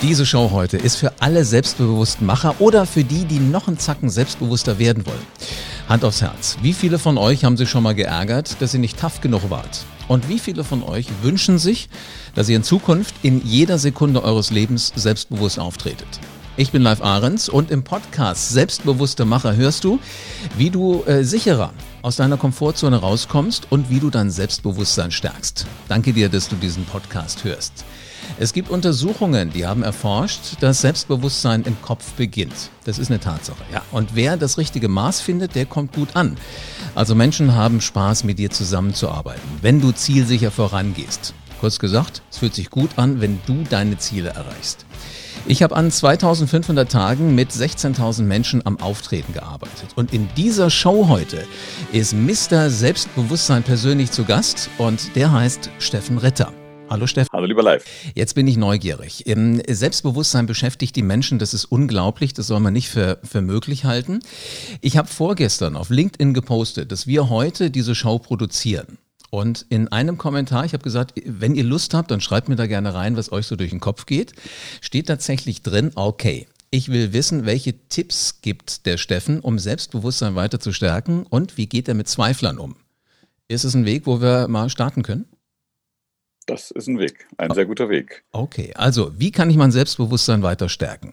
Diese Show heute ist für alle selbstbewussten Macher oder für die, die noch einen Zacken selbstbewusster werden wollen. Hand aufs Herz. Wie viele von euch haben sich schon mal geärgert, dass ihr nicht tough genug wart? Und wie viele von euch wünschen sich, dass ihr in Zukunft in jeder Sekunde eures Lebens selbstbewusst auftretet? Ich bin Live Ahrens und im Podcast Selbstbewusste Macher hörst du, wie du äh, sicherer aus deiner Komfortzone rauskommst und wie du dein Selbstbewusstsein stärkst. Danke dir, dass du diesen Podcast hörst. Es gibt Untersuchungen, die haben erforscht, dass Selbstbewusstsein im Kopf beginnt. Das ist eine Tatsache. Ja. Und wer das richtige Maß findet, der kommt gut an. Also Menschen haben Spaß, mit dir zusammenzuarbeiten, wenn du zielsicher vorangehst. Kurz gesagt, es fühlt sich gut an, wenn du deine Ziele erreichst. Ich habe an 2500 Tagen mit 16.000 Menschen am Auftreten gearbeitet. Und in dieser Show heute ist Mr. Selbstbewusstsein persönlich zu Gast und der heißt Steffen Ritter. Hallo Steffen. Hallo lieber Live. Jetzt bin ich neugierig. Selbstbewusstsein beschäftigt die Menschen, das ist unglaublich, das soll man nicht für, für möglich halten. Ich habe vorgestern auf LinkedIn gepostet, dass wir heute diese Show produzieren. Und in einem Kommentar, ich habe gesagt, wenn ihr Lust habt, dann schreibt mir da gerne rein, was euch so durch den Kopf geht. Steht tatsächlich drin, okay. Ich will wissen, welche Tipps gibt der Steffen, um Selbstbewusstsein weiter zu stärken und wie geht er mit Zweiflern um? Ist es ein Weg, wo wir mal starten können? Das ist ein Weg, ein sehr guter Weg. Okay, also wie kann ich mein Selbstbewusstsein weiter stärken?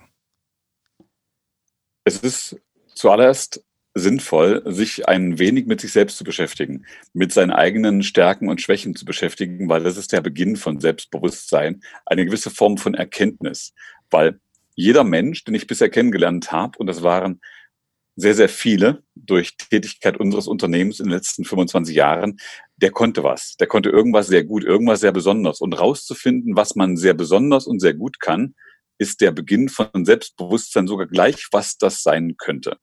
Es ist zuallererst sinnvoll, sich ein wenig mit sich selbst zu beschäftigen, mit seinen eigenen Stärken und Schwächen zu beschäftigen, weil das ist der Beginn von Selbstbewusstsein, eine gewisse Form von Erkenntnis, weil jeder Mensch, den ich bisher kennengelernt habe, und das waren sehr, sehr viele durch Tätigkeit unseres Unternehmens in den letzten 25 Jahren, der konnte was. Der konnte irgendwas sehr gut, irgendwas sehr besonders. Und rauszufinden, was man sehr besonders und sehr gut kann, ist der Beginn von Selbstbewusstsein sogar gleich, was das sein könnte.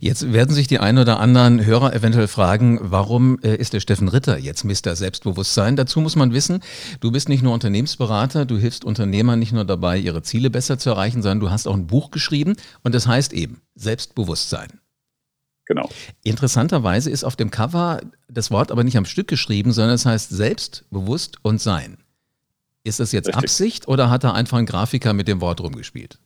Jetzt werden sich die ein oder anderen Hörer eventuell fragen, warum äh, ist der Steffen Ritter jetzt Mr. Selbstbewusstsein? Dazu muss man wissen, du bist nicht nur Unternehmensberater, du hilfst Unternehmern nicht nur dabei, ihre Ziele besser zu erreichen, sondern du hast auch ein Buch geschrieben und das heißt eben Selbstbewusstsein. Genau. Interessanterweise ist auf dem Cover das Wort aber nicht am Stück geschrieben, sondern es heißt selbstbewusst und sein. Ist das jetzt Richtig. Absicht oder hat da einfach ein Grafiker mit dem Wort rumgespielt?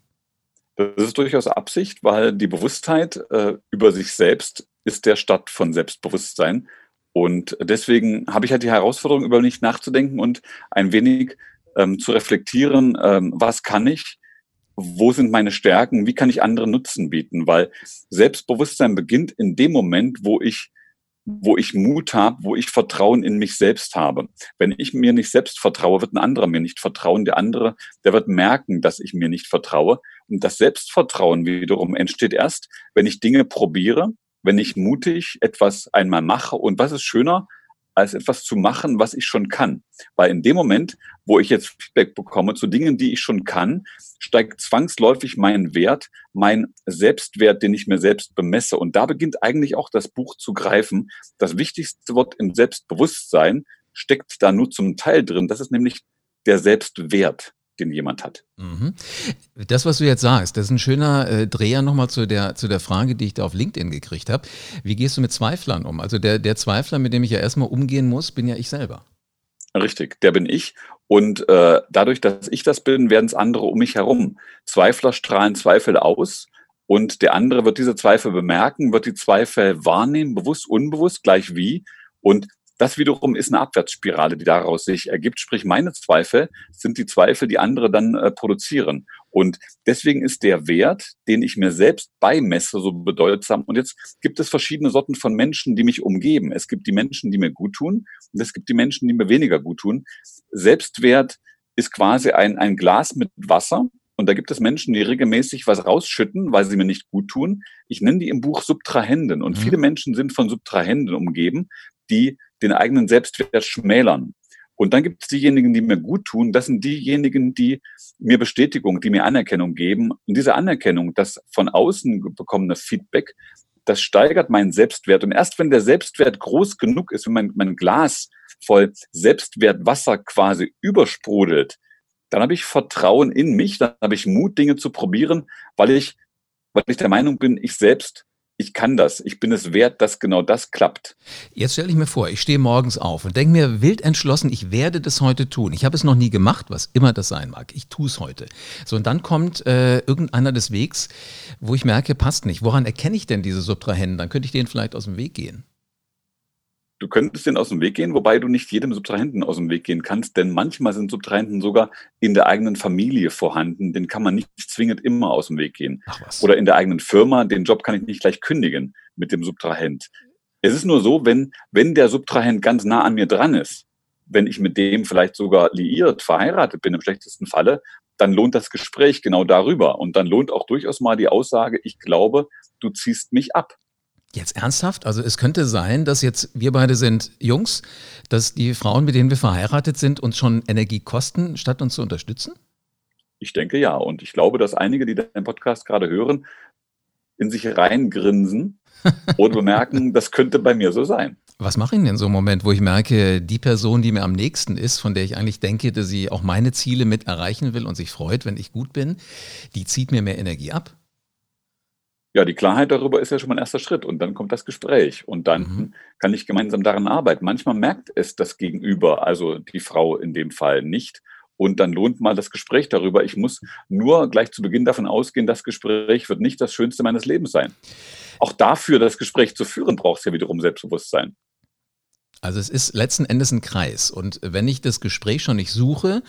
Das ist durchaus Absicht, weil die Bewusstheit äh, über sich selbst ist der Stadt von Selbstbewusstsein. Und deswegen habe ich halt die Herausforderung, über mich nachzudenken und ein wenig ähm, zu reflektieren, ähm, was kann ich, wo sind meine Stärken, wie kann ich anderen Nutzen bieten, weil Selbstbewusstsein beginnt in dem Moment, wo ich wo ich Mut habe, wo ich Vertrauen in mich selbst habe. Wenn ich mir nicht selbst vertraue, wird ein anderer mir nicht vertrauen. Der andere, der wird merken, dass ich mir nicht vertraue. Und das Selbstvertrauen wiederum entsteht erst, wenn ich Dinge probiere, wenn ich mutig etwas einmal mache. Und was ist schöner, als etwas zu machen, was ich schon kann. Weil in dem Moment, wo ich jetzt Feedback bekomme zu Dingen, die ich schon kann, steigt zwangsläufig mein Wert, mein Selbstwert, den ich mir selbst bemesse. Und da beginnt eigentlich auch das Buch zu greifen. Das wichtigste Wort im Selbstbewusstsein steckt da nur zum Teil drin. Das ist nämlich der Selbstwert den jemand hat. Mhm. Das, was du jetzt sagst, das ist ein schöner äh, Dreher nochmal zu der, zu der Frage, die ich da auf LinkedIn gekriegt habe. Wie gehst du mit Zweiflern um? Also der, der Zweifler, mit dem ich ja erstmal umgehen muss, bin ja ich selber. Richtig, der bin ich. Und äh, dadurch, dass ich das bin, werden es andere um mich herum. Zweifler strahlen Zweifel aus und der andere wird diese Zweifel bemerken, wird die Zweifel wahrnehmen, bewusst, unbewusst, gleich wie. Und das wiederum ist eine Abwärtsspirale, die daraus sich ergibt. Sprich, meine Zweifel sind die Zweifel, die andere dann äh, produzieren. Und deswegen ist der Wert, den ich mir selbst beimesse, so bedeutsam. Und jetzt gibt es verschiedene Sorten von Menschen, die mich umgeben. Es gibt die Menschen, die mir gut tun und es gibt die Menschen, die mir weniger gut tun. Selbstwert ist quasi ein, ein Glas mit Wasser. Und da gibt es Menschen, die regelmäßig was rausschütten, weil sie mir nicht gut tun. Ich nenne die im Buch Subtrahenden. Und mhm. viele Menschen sind von Subtrahenden umgeben, die den eigenen Selbstwert schmälern. Und dann gibt es diejenigen, die mir gut tun. Das sind diejenigen, die mir Bestätigung, die mir Anerkennung geben. Und diese Anerkennung, das von außen bekommene Feedback, das steigert meinen Selbstwert. Und erst wenn der Selbstwert groß genug ist, wenn mein, mein Glas voll Selbstwertwasser quasi übersprudelt, dann habe ich Vertrauen in mich, dann habe ich Mut, Dinge zu probieren, weil ich, weil ich der Meinung bin, ich selbst ich kann das. Ich bin es wert, dass genau das klappt. Jetzt stelle ich mir vor, ich stehe morgens auf und denke mir wild entschlossen, ich werde das heute tun. Ich habe es noch nie gemacht, was immer das sein mag. Ich tue es heute. So, und dann kommt äh, irgendeiner des Wegs, wo ich merke, passt nicht. Woran erkenne ich denn diese Subtrahenden? Dann könnte ich denen vielleicht aus dem Weg gehen. Du könntest den aus dem Weg gehen, wobei du nicht jedem Subtrahenten aus dem Weg gehen kannst, denn manchmal sind Subtrahenten sogar in der eigenen Familie vorhanden. Den kann man nicht zwingend immer aus dem Weg gehen. Oder in der eigenen Firma, den Job kann ich nicht gleich kündigen mit dem Subtrahent. Es ist nur so, wenn, wenn der Subtrahent ganz nah an mir dran ist, wenn ich mit dem vielleicht sogar liiert, verheiratet bin im schlechtesten Falle, dann lohnt das Gespräch genau darüber. Und dann lohnt auch durchaus mal die Aussage, ich glaube, du ziehst mich ab. Jetzt ernsthaft? Also es könnte sein, dass jetzt wir beide sind Jungs, dass die Frauen, mit denen wir verheiratet sind, uns schon Energie kosten, statt uns zu unterstützen? Ich denke ja. Und ich glaube, dass einige, die deinen Podcast gerade hören, in sich reingrinsen oder bemerken, das könnte bei mir so sein. Was mache ich denn in so einem Moment, wo ich merke, die Person, die mir am nächsten ist, von der ich eigentlich denke, dass sie auch meine Ziele mit erreichen will und sich freut, wenn ich gut bin, die zieht mir mehr Energie ab? Ja, die Klarheit darüber ist ja schon mal ein erster Schritt und dann kommt das Gespräch und dann mhm. kann ich gemeinsam daran arbeiten. Manchmal merkt es das Gegenüber, also die Frau in dem Fall nicht und dann lohnt mal das Gespräch darüber. Ich muss nur gleich zu Beginn davon ausgehen, das Gespräch wird nicht das Schönste meines Lebens sein. Auch dafür, das Gespräch zu führen, braucht es ja wiederum Selbstbewusstsein. Also es ist letzten Endes ein Kreis. Und wenn ich das Gespräch schon nicht suche,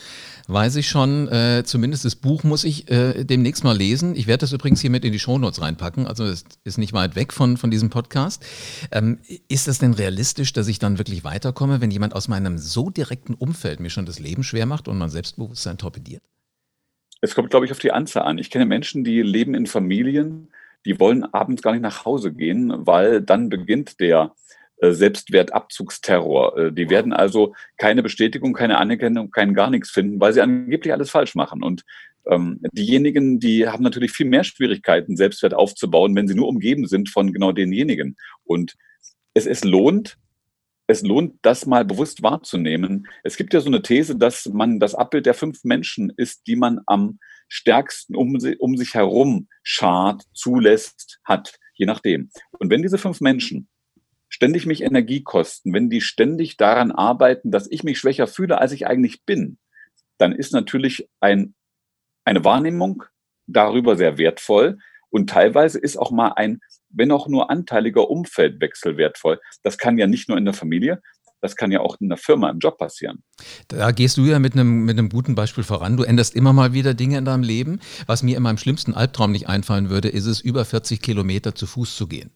weiß ich schon, äh, zumindest das Buch muss ich äh, demnächst mal lesen. Ich werde das übrigens hier mit in die Shownotes reinpacken. Also es ist nicht weit weg von, von diesem Podcast. Ähm, ist das denn realistisch, dass ich dann wirklich weiterkomme, wenn jemand aus meinem so direkten Umfeld mir schon das Leben schwer macht und mein Selbstbewusstsein torpediert? Es kommt, glaube ich, auf die Anzahl an. Ich kenne Menschen, die leben in Familien, die wollen abends gar nicht nach Hause gehen, weil dann beginnt der Selbstwertabzugsterror. Äh, die werden also keine Bestätigung, keine Anerkennung, kein gar nichts finden, weil sie angeblich alles falsch machen. Und ähm, diejenigen, die haben natürlich viel mehr Schwierigkeiten, Selbstwert aufzubauen, wenn sie nur umgeben sind von genau denjenigen. Und es, es lohnt, es lohnt, das mal bewusst wahrzunehmen. Es gibt ja so eine These, dass man das Abbild der fünf Menschen ist, die man am stärksten um, um sich herum schart, zulässt, hat, je nachdem. Und wenn diese fünf Menschen ständig mich Energie kosten, wenn die ständig daran arbeiten, dass ich mich schwächer fühle, als ich eigentlich bin, dann ist natürlich ein, eine Wahrnehmung darüber sehr wertvoll. Und teilweise ist auch mal ein, wenn auch nur anteiliger Umfeldwechsel wertvoll. Das kann ja nicht nur in der Familie, das kann ja auch in der Firma, im Job passieren. Da gehst du ja mit einem, mit einem guten Beispiel voran. Du änderst immer mal wieder Dinge in deinem Leben. Was mir in meinem schlimmsten Albtraum nicht einfallen würde, ist es, über 40 Kilometer zu Fuß zu gehen.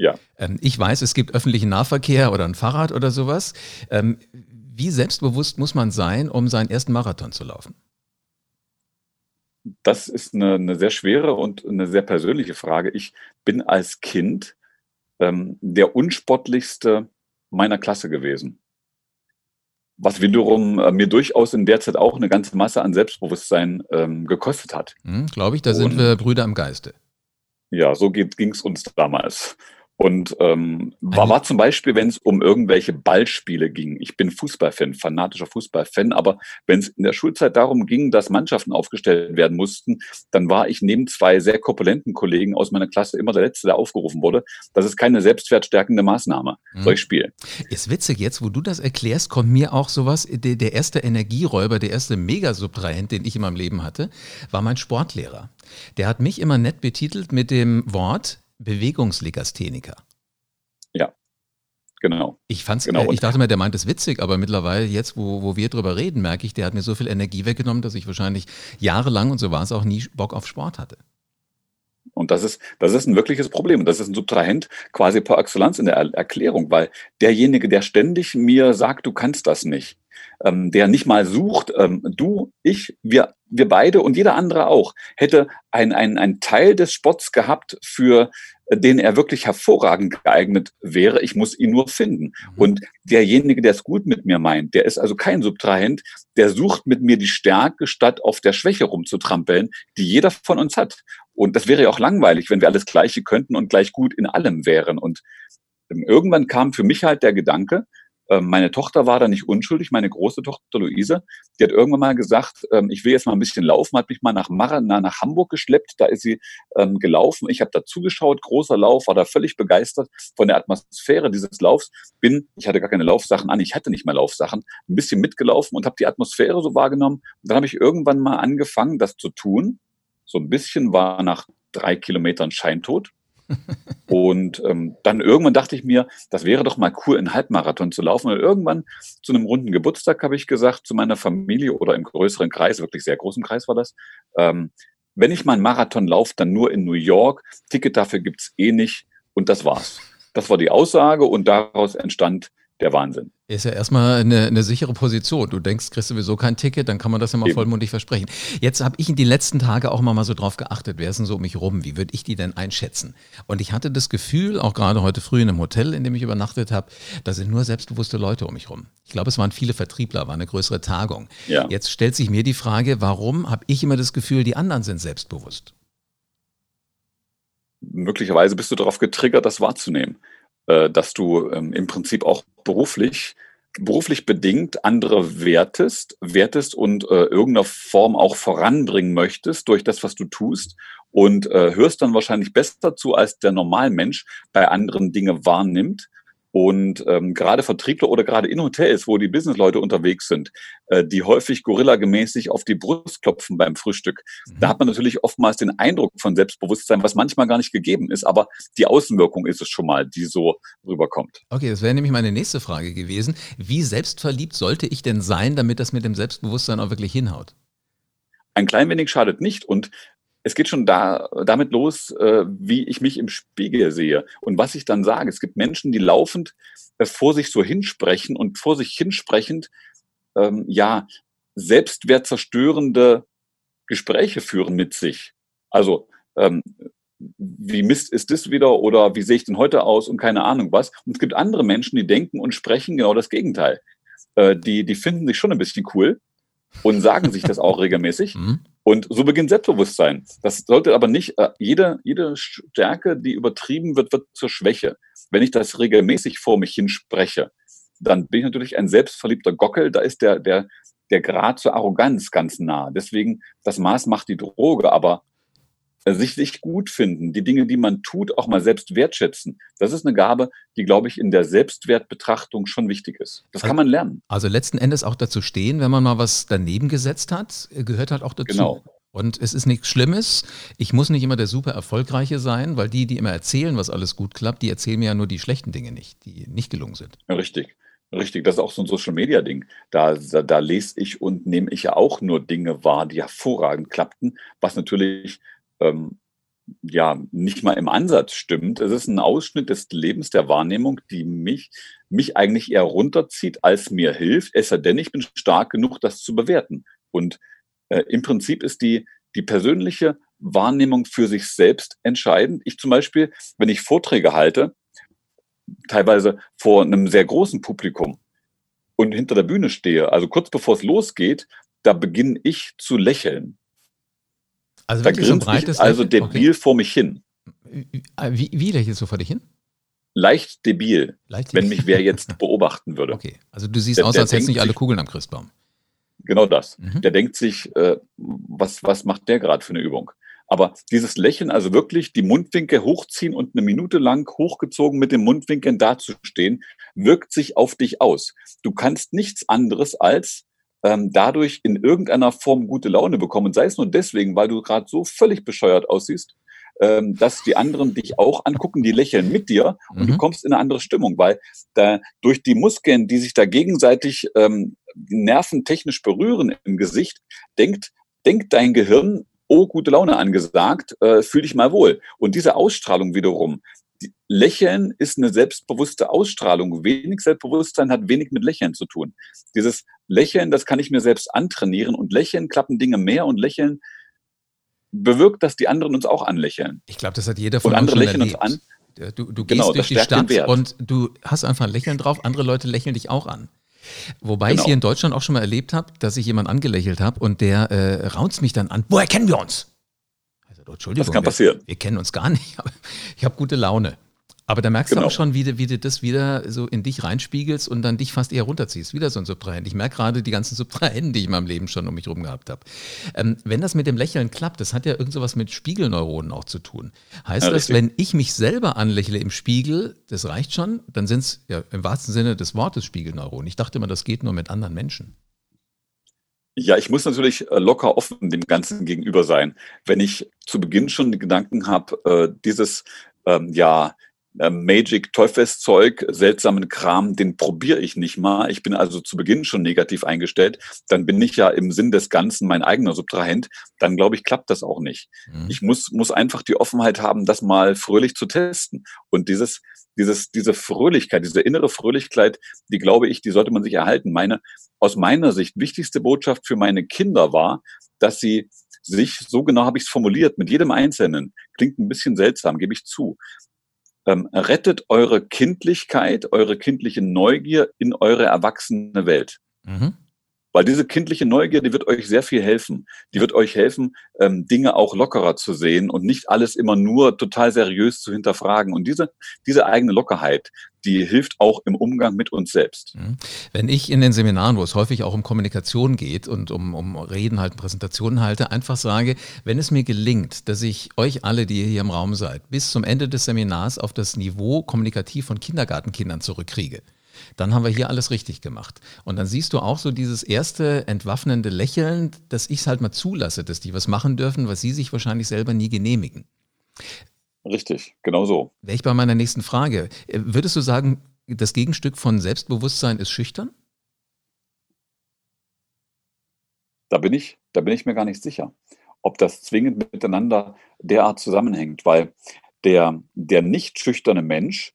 Ja. Ähm, ich weiß, es gibt öffentlichen Nahverkehr oder ein Fahrrad oder sowas. Ähm, wie selbstbewusst muss man sein, um seinen ersten Marathon zu laufen? Das ist eine, eine sehr schwere und eine sehr persönliche Frage. Ich bin als Kind ähm, der unsportlichste meiner Klasse gewesen. Was wiederum äh, mir durchaus in der Zeit auch eine ganze Masse an Selbstbewusstsein ähm, gekostet hat. Hm, Glaube ich, da sind wir Brüder im Geiste. Ja, so ging es uns damals. Und ähm, war, war zum Beispiel, wenn es um irgendwelche Ballspiele ging. Ich bin Fußballfan, fanatischer Fußballfan, aber wenn es in der Schulzeit darum ging, dass Mannschaften aufgestellt werden mussten, dann war ich neben zwei sehr korpulenten Kollegen aus meiner Klasse immer der Letzte, der aufgerufen wurde. Das ist keine selbstwertstärkende Maßnahme. Mhm. Soll ich spielen? Ist witzig, jetzt wo du das erklärst, kommt mir auch sowas, der, der erste Energieräuber, der erste Megasubtrahent, den ich in meinem Leben hatte, war mein Sportlehrer. Der hat mich immer nett betitelt mit dem Wort, Bewegungslegastheniker. Ja, genau. Ich fand's, genau. Äh, ich dachte mir, der meint es witzig, aber mittlerweile jetzt, wo, wo wir drüber reden, merke ich, der hat mir so viel Energie weggenommen, dass ich wahrscheinlich jahrelang, und so war es auch, nie Bock auf Sport hatte. Und das ist, das ist ein wirkliches Problem. Und das ist ein Subtrahent quasi par excellence in der Erklärung, weil derjenige, der ständig mir sagt, du kannst das nicht, ähm, der nicht mal sucht, ähm, du, ich, wir, wir beide und jeder andere auch, hätte ein, ein, ein Teil des Spots gehabt, für den er wirklich hervorragend geeignet wäre. Ich muss ihn nur finden. Mhm. Und derjenige, der es gut mit mir meint, der ist also kein Subtrahent, der sucht mit mir die Stärke, statt auf der Schwäche rumzutrampeln, die jeder von uns hat. Und das wäre ja auch langweilig, wenn wir alles Gleiche könnten und gleich gut in allem wären. Und ähm, irgendwann kam für mich halt der Gedanke, meine Tochter war da nicht unschuldig, meine große Tochter Luise, die hat irgendwann mal gesagt, ähm, ich will jetzt mal ein bisschen laufen, hat mich mal nach Marana, nach Hamburg geschleppt, da ist sie ähm, gelaufen. Ich habe da zugeschaut, großer Lauf, war da völlig begeistert von der Atmosphäre dieses Laufs. Bin, ich hatte gar keine Laufsachen an, ich hatte nicht mehr Laufsachen, ein bisschen mitgelaufen und habe die Atmosphäre so wahrgenommen. Und dann habe ich irgendwann mal angefangen, das zu tun. So ein bisschen war nach drei Kilometern Scheintod. Und ähm, dann irgendwann dachte ich mir, das wäre doch mal cool, einen Halbmarathon zu laufen. Und irgendwann zu einem runden Geburtstag habe ich gesagt zu meiner Familie oder im größeren Kreis, wirklich sehr großen Kreis war das, ähm, wenn ich mal einen Marathon laufe, dann nur in New York. Ticket dafür gibt's eh nicht. Und das war's. Das war die Aussage und daraus entstand der Wahnsinn. Ist ja erstmal eine, eine sichere Position. Du denkst, kriegst sowieso kein Ticket, dann kann man das ja mal Eben. vollmundig versprechen. Jetzt habe ich in den letzten Tagen auch mal, mal so drauf geachtet, wer ist denn so um mich rum? Wie würde ich die denn einschätzen? Und ich hatte das Gefühl, auch gerade heute früh in einem Hotel, in dem ich übernachtet habe, da sind nur selbstbewusste Leute um mich rum. Ich glaube, es waren viele Vertriebler, war eine größere Tagung. Ja. Jetzt stellt sich mir die Frage, warum habe ich immer das Gefühl, die anderen sind selbstbewusst? Möglicherweise bist du darauf getriggert, das wahrzunehmen. Äh, dass du ähm, im Prinzip auch beruflich beruflich bedingt andere wertest, wertest und äh, irgendeiner Form auch voranbringen möchtest durch das, was du tust und äh, hörst dann wahrscheinlich besser zu, als der Normalmensch bei anderen Dinge wahrnimmt und ähm, gerade Vertriebler oder gerade in Hotels, wo die Businessleute unterwegs sind, äh, die häufig gorillagemäß sich auf die Brust klopfen beim Frühstück, mhm. da hat man natürlich oftmals den Eindruck von Selbstbewusstsein, was manchmal gar nicht gegeben ist, aber die Außenwirkung ist es schon mal, die so rüberkommt. Okay, das wäre nämlich meine nächste Frage gewesen. Wie selbstverliebt sollte ich denn sein, damit das mit dem Selbstbewusstsein auch wirklich hinhaut? Ein klein wenig schadet nicht und es geht schon da, damit los, äh, wie ich mich im Spiegel sehe und was ich dann sage. Es gibt Menschen, die laufend äh, vor sich so hinsprechen und vor sich hinsprechend, ähm, ja, selbstwertzerstörende Gespräche führen mit sich. Also, ähm, wie Mist ist das wieder oder wie sehe ich denn heute aus und keine Ahnung was. Und es gibt andere Menschen, die denken und sprechen genau das Gegenteil. Äh, die, die finden sich schon ein bisschen cool und sagen sich das auch regelmäßig. Mhm. Und so beginnt Selbstbewusstsein. Das sollte aber nicht, äh, jede, jede Stärke, die übertrieben wird, wird zur Schwäche. Wenn ich das regelmäßig vor mich hinspreche, dann bin ich natürlich ein selbstverliebter Gockel. Da ist der, der, der Grad zur Arroganz ganz nah. Deswegen, das Maß macht die Droge. Aber sich, sich gut finden, die Dinge, die man tut, auch mal selbst wertschätzen. Das ist eine Gabe, die, glaube ich, in der Selbstwertbetrachtung schon wichtig ist. Das kann man lernen. Also letzten Endes auch dazu stehen, wenn man mal was daneben gesetzt hat, gehört halt auch dazu. Genau. Und es ist nichts Schlimmes. Ich muss nicht immer der super Erfolgreiche sein, weil die, die immer erzählen, was alles gut klappt, die erzählen mir ja nur die schlechten Dinge nicht, die nicht gelungen sind. Ja, richtig. Richtig, das ist auch so ein Social-Media-Ding. Da, da, da lese ich und nehme ich ja auch nur Dinge wahr, die hervorragend klappten, was natürlich ähm, ja nicht mal im Ansatz stimmt. Es ist ein Ausschnitt des Lebens, der Wahrnehmung, die mich, mich eigentlich eher runterzieht, als mir hilft. Es sei denn, ich bin stark genug, das zu bewerten. Und äh, im Prinzip ist die, die persönliche Wahrnehmung für sich selbst entscheidend. Ich zum Beispiel, wenn ich Vorträge halte, teilweise vor einem sehr großen Publikum und hinter der Bühne stehe, also kurz bevor es losgeht, da beginne ich zu lächeln. Also da grinst so ich also debil okay. vor mich hin. Wie, wie lächelst du vor dich hin? Leicht debil, Leicht debil. wenn mich wer jetzt beobachten würde. Okay, also du siehst der, aus, als hättest du nicht alle Kugeln am Christbaum. Genau das. Mhm. Der denkt sich, äh, was, was macht der gerade für eine Übung? Aber dieses Lächeln, also wirklich die Mundwinkel hochziehen und eine Minute lang hochgezogen mit den Mundwinkeln dazustehen, wirkt sich auf dich aus. Du kannst nichts anderes als ähm, dadurch in irgendeiner Form gute Laune bekommen. Sei es nur deswegen, weil du gerade so völlig bescheuert aussiehst, ähm, dass die anderen dich auch angucken, die lächeln mit dir und mhm. du kommst in eine andere Stimmung, weil da durch die Muskeln, die sich da gegenseitig ähm, nerventechnisch berühren im Gesicht, denkt, denkt dein Gehirn, oh, gute Laune angesagt, äh, fühl dich mal wohl. Und diese Ausstrahlung wiederum, Lächeln ist eine selbstbewusste Ausstrahlung. Wenig Selbstbewusstsein hat wenig mit Lächeln zu tun. Dieses Lächeln, das kann ich mir selbst antrainieren und Lächeln klappen Dinge mehr und Lächeln bewirkt, dass die anderen uns auch anlächeln. Ich glaube, das hat jeder von und uns andere lächeln erlebt. uns an. Du, du genau, gehst durch die Stadt und du hast einfach ein Lächeln drauf, andere Leute lächeln dich auch an. Wobei genau. ich hier in Deutschland auch schon mal erlebt habe, dass ich jemanden angelächelt habe und der äh, raunzt mich dann an. Woher kennen wir uns? Also, Entschuldigung, das kann passieren. Wir, wir kennen uns gar nicht, aber ich habe gute Laune. Aber da merkst genau. du auch schon, wie du, wie du das wieder so in dich reinspiegelst und dann dich fast eher runterziehst. Wieder so ein Subtrahent. Ich merke gerade die ganzen Subtrahenten, die ich in meinem Leben schon um mich herum gehabt habe. Ähm, wenn das mit dem Lächeln klappt, das hat ja irgend sowas mit Spiegelneuronen auch zu tun. Heißt ja, das, richtig. wenn ich mich selber anlächle im Spiegel, das reicht schon, dann sind es ja im wahrsten Sinne des Wortes Spiegelneuronen. Ich dachte immer, das geht nur mit anderen Menschen. Ja, ich muss natürlich äh, locker offen dem Ganzen gegenüber sein. Wenn ich zu Beginn schon die Gedanken habe, äh, dieses ähm, ja Magic Teufelszeug, seltsamen Kram, den probiere ich nicht mal. Ich bin also zu Beginn schon negativ eingestellt. Dann bin ich ja im Sinn des Ganzen mein eigener Subtrahent. Dann glaube ich, klappt das auch nicht. Mhm. Ich muss, muss einfach die Offenheit haben, das mal fröhlich zu testen. Und dieses, dieses, diese Fröhlichkeit, diese innere Fröhlichkeit, die glaube ich, die sollte man sich erhalten. Meine, aus meiner Sicht wichtigste Botschaft für meine Kinder war, dass sie sich, so genau habe ich es formuliert, mit jedem Einzelnen, klingt ein bisschen seltsam, gebe ich zu, ähm, rettet eure Kindlichkeit, eure kindliche Neugier in eure erwachsene Welt. Mhm. Weil diese kindliche Neugier, die wird euch sehr viel helfen. Die wird euch helfen, ähm, Dinge auch lockerer zu sehen und nicht alles immer nur total seriös zu hinterfragen. Und diese, diese eigene Lockerheit, die hilft auch im Umgang mit uns selbst. Mhm. Wenn ich in den Seminaren, wo es häufig auch um Kommunikation geht und um, um Reden halten, Präsentationen halte, einfach sage, wenn es mir gelingt, dass ich euch alle, die ihr hier im Raum seid, bis zum Ende des Seminars auf das Niveau kommunikativ von Kindergartenkindern zurückkriege, dann haben wir hier alles richtig gemacht. Und dann siehst du auch so dieses erste entwaffnende Lächeln, dass ich es halt mal zulasse, dass die was machen dürfen, was sie sich wahrscheinlich selber nie genehmigen. Richtig, genau so. Wäre ich bei meiner nächsten Frage. Äh, würdest du sagen, das Gegenstück von Selbstbewusstsein ist schüchtern? Da bin ich, da bin ich mir gar nicht sicher, ob das zwingend miteinander derart zusammenhängt, weil der, der nicht schüchterne Mensch,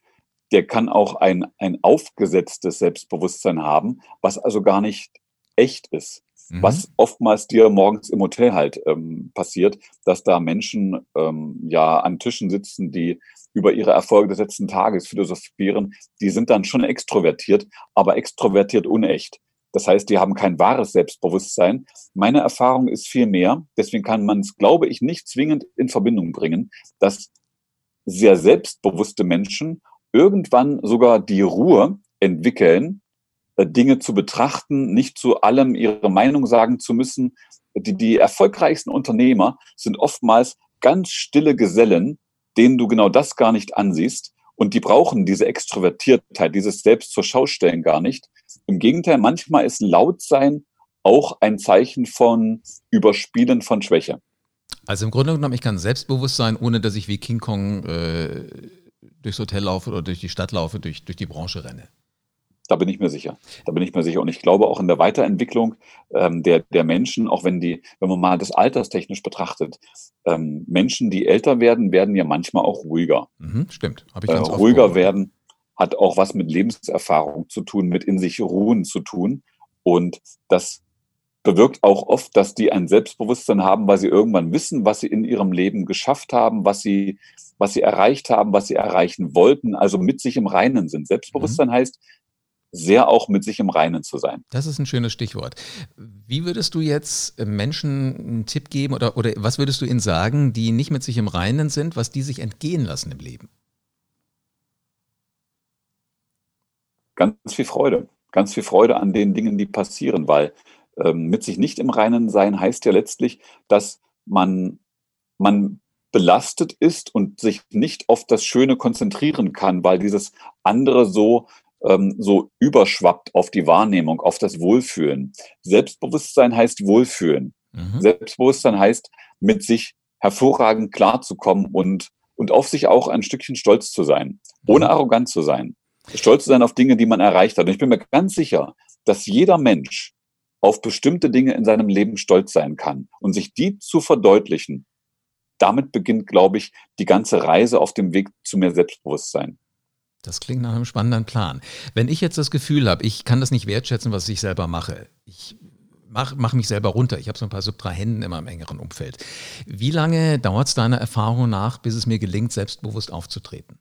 der kann auch ein, ein aufgesetztes Selbstbewusstsein haben, was also gar nicht echt ist. Mhm. Was oftmals dir morgens im Hotel halt ähm, passiert, dass da Menschen ähm, ja an Tischen sitzen, die über ihre Erfolge des letzten Tages philosophieren, die sind dann schon extrovertiert, aber extrovertiert unecht. Das heißt, die haben kein wahres Selbstbewusstsein. Meine Erfahrung ist viel mehr, deswegen kann man es, glaube ich, nicht zwingend in Verbindung bringen, dass sehr selbstbewusste Menschen irgendwann sogar die Ruhe entwickeln, äh, Dinge zu betrachten, nicht zu allem ihre Meinung sagen zu müssen. Die, die erfolgreichsten Unternehmer sind oftmals ganz stille Gesellen, denen du genau das gar nicht ansiehst. Und die brauchen diese Extrovertiertheit, dieses Selbst zur Schaustellen gar nicht. Im Gegenteil, manchmal ist Lautsein auch ein Zeichen von Überspielen von Schwäche. Also im Grunde genommen, ich kann selbstbewusst sein, ohne dass ich wie King Kong äh, durchs Hotel laufe oder durch die Stadt laufe, durch, durch die Branche renne. Da bin ich mir sicher. Da bin ich mir sicher. Und ich glaube auch in der Weiterentwicklung ähm, der, der Menschen, auch wenn die, wenn man mal das alterstechnisch betrachtet, ähm, Menschen, die älter werden, werden ja manchmal auch ruhiger. Mhm, stimmt. Hab ich ganz äh, ruhiger werden hat auch was mit Lebenserfahrung zu tun, mit in sich ruhen zu tun. Und das bewirkt auch oft, dass die ein Selbstbewusstsein haben, weil sie irgendwann wissen, was sie in ihrem Leben geschafft haben, was sie, was sie erreicht haben, was sie erreichen wollten, also mit sich im Reinen sind. Selbstbewusstsein mhm. heißt, sehr auch mit sich im Reinen zu sein. Das ist ein schönes Stichwort. Wie würdest du jetzt Menschen einen Tipp geben oder, oder was würdest du ihnen sagen, die nicht mit sich im Reinen sind, was die sich entgehen lassen im Leben? Ganz viel Freude. Ganz viel Freude an den Dingen, die passieren, weil ähm, mit sich nicht im Reinen sein heißt ja letztlich, dass man, man belastet ist und sich nicht auf das Schöne konzentrieren kann, weil dieses andere so ähm, so überschwappt auf die Wahrnehmung, auf das Wohlfühlen. Selbstbewusstsein heißt Wohlfühlen. Mhm. Selbstbewusstsein heißt, mit sich hervorragend klarzukommen und, und auf sich auch ein Stückchen stolz zu sein, ohne mhm. arrogant zu sein. Stolz zu sein auf Dinge, die man erreicht hat. Und ich bin mir ganz sicher, dass jeder Mensch auf bestimmte Dinge in seinem Leben stolz sein kann und sich die zu verdeutlichen. Damit beginnt, glaube ich, die ganze Reise auf dem Weg zu mehr Selbstbewusstsein. Das klingt nach einem spannenden Plan. Wenn ich jetzt das Gefühl habe, ich kann das nicht wertschätzen, was ich selber mache, ich mache mach mich selber runter, ich habe so ein paar Subtrahenden in meinem engeren Umfeld. Wie lange dauert es deiner Erfahrung nach, bis es mir gelingt, selbstbewusst aufzutreten?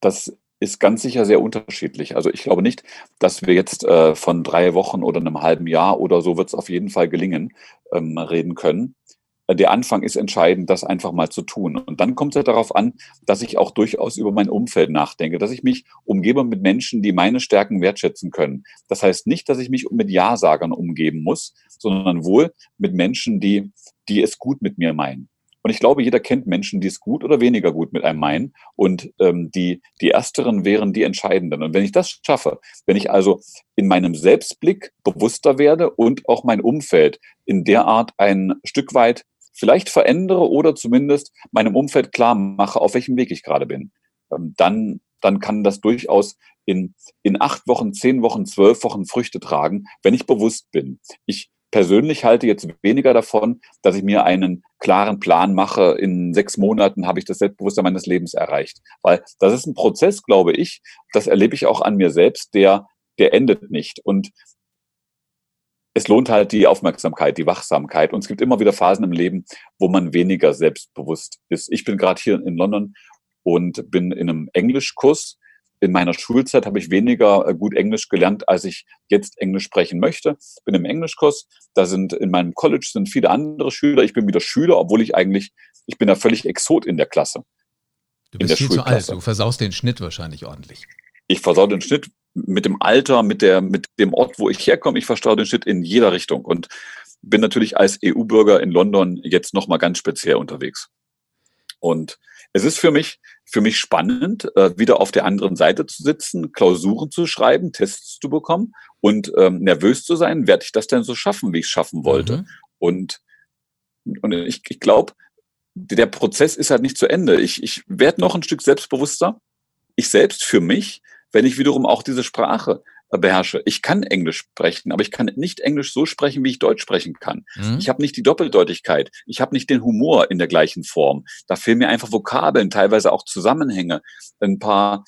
Das ist ganz sicher sehr unterschiedlich. Also ich glaube nicht, dass wir jetzt äh, von drei Wochen oder einem halben Jahr oder so wird es auf jeden Fall gelingen, ähm, reden können. äh, der Anfang ist entscheidend, das einfach mal zu tun. Und dann kommt es ja darauf an, dass ich auch durchaus über mein Umfeld nachdenke, dass ich mich umgebe mit Menschen, die meine Stärken wertschätzen können. Das heißt nicht, dass ich mich mit Ja-Sagern umgeben muss, sondern wohl mit Menschen, die, die es gut mit mir meinen. Und ich glaube, jeder kennt Menschen, die es gut oder weniger gut mit einem meinen. Und ähm, die, die ersteren wären die entscheidenden. Und wenn ich das schaffe, wenn ich also in meinem Selbstblick bewusster werde und auch mein Umfeld in der Art ein Stück weit vielleicht verändere oder zumindest meinem Umfeld klar mache, auf welchem Weg ich gerade bin, ähm, dann, dann kann das durchaus in, in acht Wochen, zehn Wochen, zwölf Wochen Früchte tragen, wenn ich bewusst bin. Ich persönlich halte jetzt weniger davon, dass ich mir einen klaren Plan mache, in sechs Monaten habe ich das Selbstbewusstsein meines Lebens erreicht. Weil das ist ein Prozess, glaube ich, das erlebe ich auch an mir selbst, der, der endet nicht. Und es lohnt halt die Aufmerksamkeit, die Wachsamkeit. Und es gibt immer wieder Phasen im Leben, wo man weniger selbstbewusst ist. Ich bin gerade hier in London und bin in einem Englischkurs in meiner Schulzeit habe ich weniger äh, gut Englisch gelernt, als ich jetzt Englisch sprechen möchte. Bin im Englischkurs. Da sind in meinem College sind viele andere Schüler. Ich bin wieder Schüler, obwohl ich eigentlich, ich bin ja völlig Exot in der Klasse. Du bist viel zu alt. Du versaust den Schnitt wahrscheinlich ordentlich. Ich versau den Schnitt mit dem Alter, mit der, mit dem Ort, wo ich herkomme. Ich verstaue den Schnitt in jeder Richtung und bin natürlich als EU-Bürger in London jetzt nochmal ganz speziell unterwegs. Und es ist für mich, für mich spannend, äh, wieder auf der anderen Seite zu sitzen, Klausuren zu schreiben, Tests zu bekommen und ähm, nervös zu sein, werde ich das denn so schaffen, wie ich es schaffen wollte? Mhm. Und, und ich, ich glaube, der Prozess ist halt nicht zu Ende. Ich, ich werde noch ein Stück selbstbewusster. Ich selbst für mich, wenn ich wiederum auch diese Sprache beherrsche. Ich kann Englisch sprechen, aber ich kann nicht Englisch so sprechen, wie ich Deutsch sprechen kann. Mhm. Ich habe nicht die Doppeldeutigkeit. Ich habe nicht den Humor in der gleichen Form. Da fehlen mir einfach Vokabeln, teilweise auch Zusammenhänge, ein paar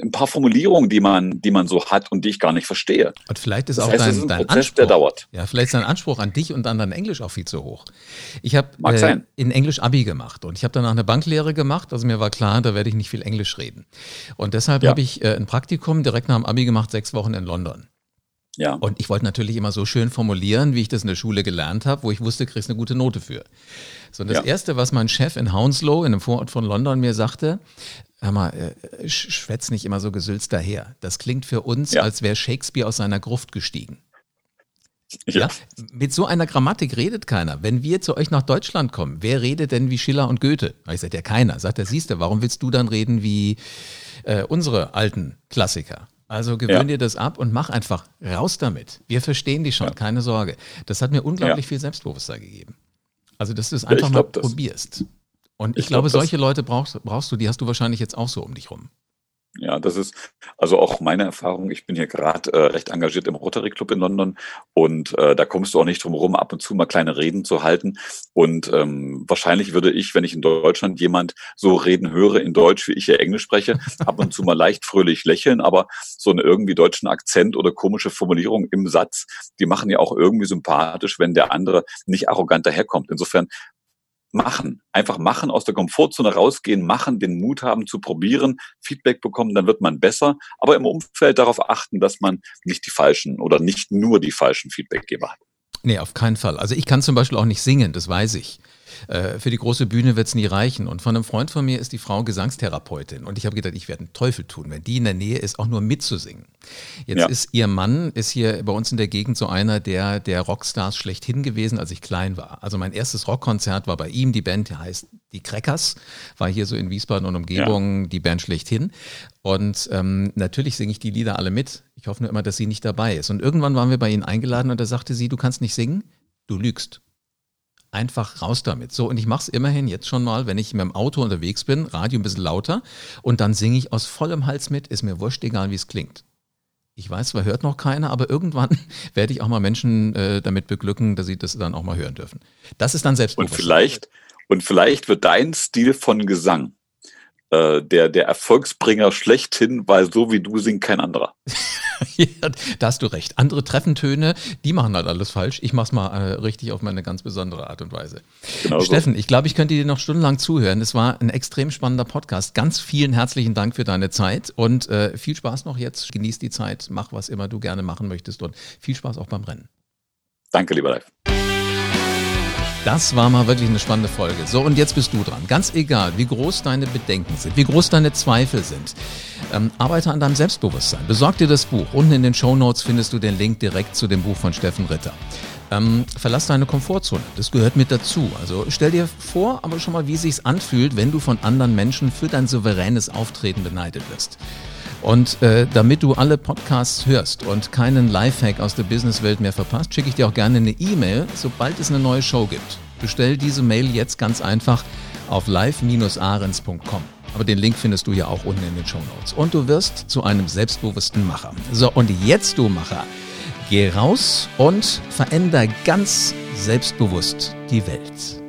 ein paar Formulierungen, die man, die man so hat und die ich gar nicht verstehe. Und vielleicht ist das auch heißt, dein, ist dein Prozess, Anspruch, der dauert. Ja, vielleicht ist dein Anspruch an dich und an dein Englisch auch viel zu hoch. Ich habe äh, in Englisch Abi gemacht und ich habe danach eine Banklehre gemacht. Also mir war klar, da werde ich nicht viel Englisch reden. Und deshalb ja. habe ich äh, ein Praktikum direkt nach dem Abi gemacht, sechs Wochen in London. Ja. Und ich wollte natürlich immer so schön formulieren, wie ich das in der Schule gelernt habe, wo ich wusste, kriegst eine gute Note für. So, und das ja. Erste, was mein Chef in Hounslow, in einem Vorort von London, mir sagte, hör mal, äh, schwätz nicht immer so gesülzt daher. Das klingt für uns, ja. als wäre Shakespeare aus seiner Gruft gestiegen. Ja. ja. Mit so einer Grammatik redet keiner. Wenn wir zu euch nach Deutschland kommen, wer redet denn wie Schiller und Goethe? Ich sage, ja keiner. Sagt er, siehst du, warum willst du dann reden wie äh, unsere alten Klassiker? Also gewöhn ja. dir das ab und mach einfach raus damit. Wir verstehen dich schon, ja. keine Sorge. Das hat mir unglaublich viel Selbstbewusstsein gegeben. Also, dass du es einfach glaub, mal probierst. Und ich, ich glaube, glaub, solche Leute brauchst, brauchst du, die hast du wahrscheinlich jetzt auch so um dich rum. Ja, das ist also auch meine Erfahrung. Ich bin hier gerade äh, recht engagiert im Rotary Club in London und äh, da kommst du auch nicht drum herum, ab und zu mal kleine Reden zu halten. Und ähm, wahrscheinlich würde ich, wenn ich in Deutschland jemand so reden höre in Deutsch, wie ich hier Englisch spreche, ab und zu mal leicht fröhlich lächeln, aber so einen irgendwie deutschen Akzent oder komische Formulierung im Satz, die machen ja auch irgendwie sympathisch, wenn der andere nicht arrogant daherkommt. Insofern machen. Einfach machen, aus der Komfortzone rausgehen, machen, den Mut haben zu probieren, Feedback bekommen, dann wird man besser. Aber im Umfeld darauf achten, dass man nicht die falschen oder nicht nur die falschen Feedbackgeber hat. Nee, auf keinen Fall. Also ich kann zum Beispiel auch nicht singen, das weiß ich. Äh, für die große Bühne wird es nie reichen. Und von einem Freund von mir ist die Frau Gesangstherapeutin. Und ich habe gedacht, ich werde einen Teufel tun, wenn die in der Nähe ist, auch nur mitzusingen. Jetzt ja. ist ihr Mann, ist hier bei uns in der Gegend so einer der, der Rockstars schlechthin gewesen, als ich klein war. Also mein erstes Rockkonzert war bei ihm, die Band heißt Die Crackers, war hier so in Wiesbaden und Umgebung ja. die Band schlechthin. Und ähm, natürlich singe ich die Lieder alle mit. Ich hoffe nur immer, dass sie nicht dabei ist. Und irgendwann waren wir bei ihnen eingeladen und da sagte sie, du kannst nicht singen, du lügst einfach raus damit. So, und ich mache es immerhin jetzt schon mal, wenn ich mit dem Auto unterwegs bin, Radio ein bisschen lauter und dann singe ich aus vollem Hals mit, ist mir wurscht, egal wie es klingt. Ich weiß, zwar hört noch keiner, aber irgendwann werde ich auch mal Menschen äh, damit beglücken, dass sie das dann auch mal hören dürfen. Das ist dann selbst. Und vielleicht, und vielleicht wird dein Stil von Gesang äh, der, der Erfolgsbringer schlechthin, weil so wie du singt kein anderer. ja, da hast du recht. Andere Treffentöne, die machen halt alles falsch. Ich mach's mal äh, richtig auf meine ganz besondere Art und Weise. Genau Steffen, so. ich glaube, ich könnte dir noch stundenlang zuhören. Es war ein extrem spannender Podcast. Ganz vielen herzlichen Dank für deine Zeit und äh, viel Spaß noch jetzt. Genieß die Zeit, mach was immer du gerne machen möchtest und viel Spaß auch beim Rennen. Danke, lieber Live. Das war mal wirklich eine spannende Folge. So, und jetzt bist du dran. Ganz egal, wie groß deine Bedenken sind, wie groß deine Zweifel sind. Ähm, arbeite an deinem Selbstbewusstsein. Besorg dir das Buch. Unten in den Show Notes findest du den Link direkt zu dem Buch von Steffen Ritter. Ähm, verlass deine Komfortzone. Das gehört mit dazu. Also stell dir vor, aber schon mal, wie es sich anfühlt, wenn du von anderen Menschen für dein souveränes Auftreten beneidet wirst. Und äh, damit du alle Podcasts hörst und keinen Lifehack aus der Businesswelt mehr verpasst, schicke ich dir auch gerne eine E-Mail, sobald es eine neue Show gibt. Bestell diese Mail jetzt ganz einfach auf live-ahrens.com. Aber den Link findest du ja auch unten in den Show Notes. Und du wirst zu einem selbstbewussten Macher. So, und jetzt du Macher, geh raus und veränder ganz selbstbewusst die Welt.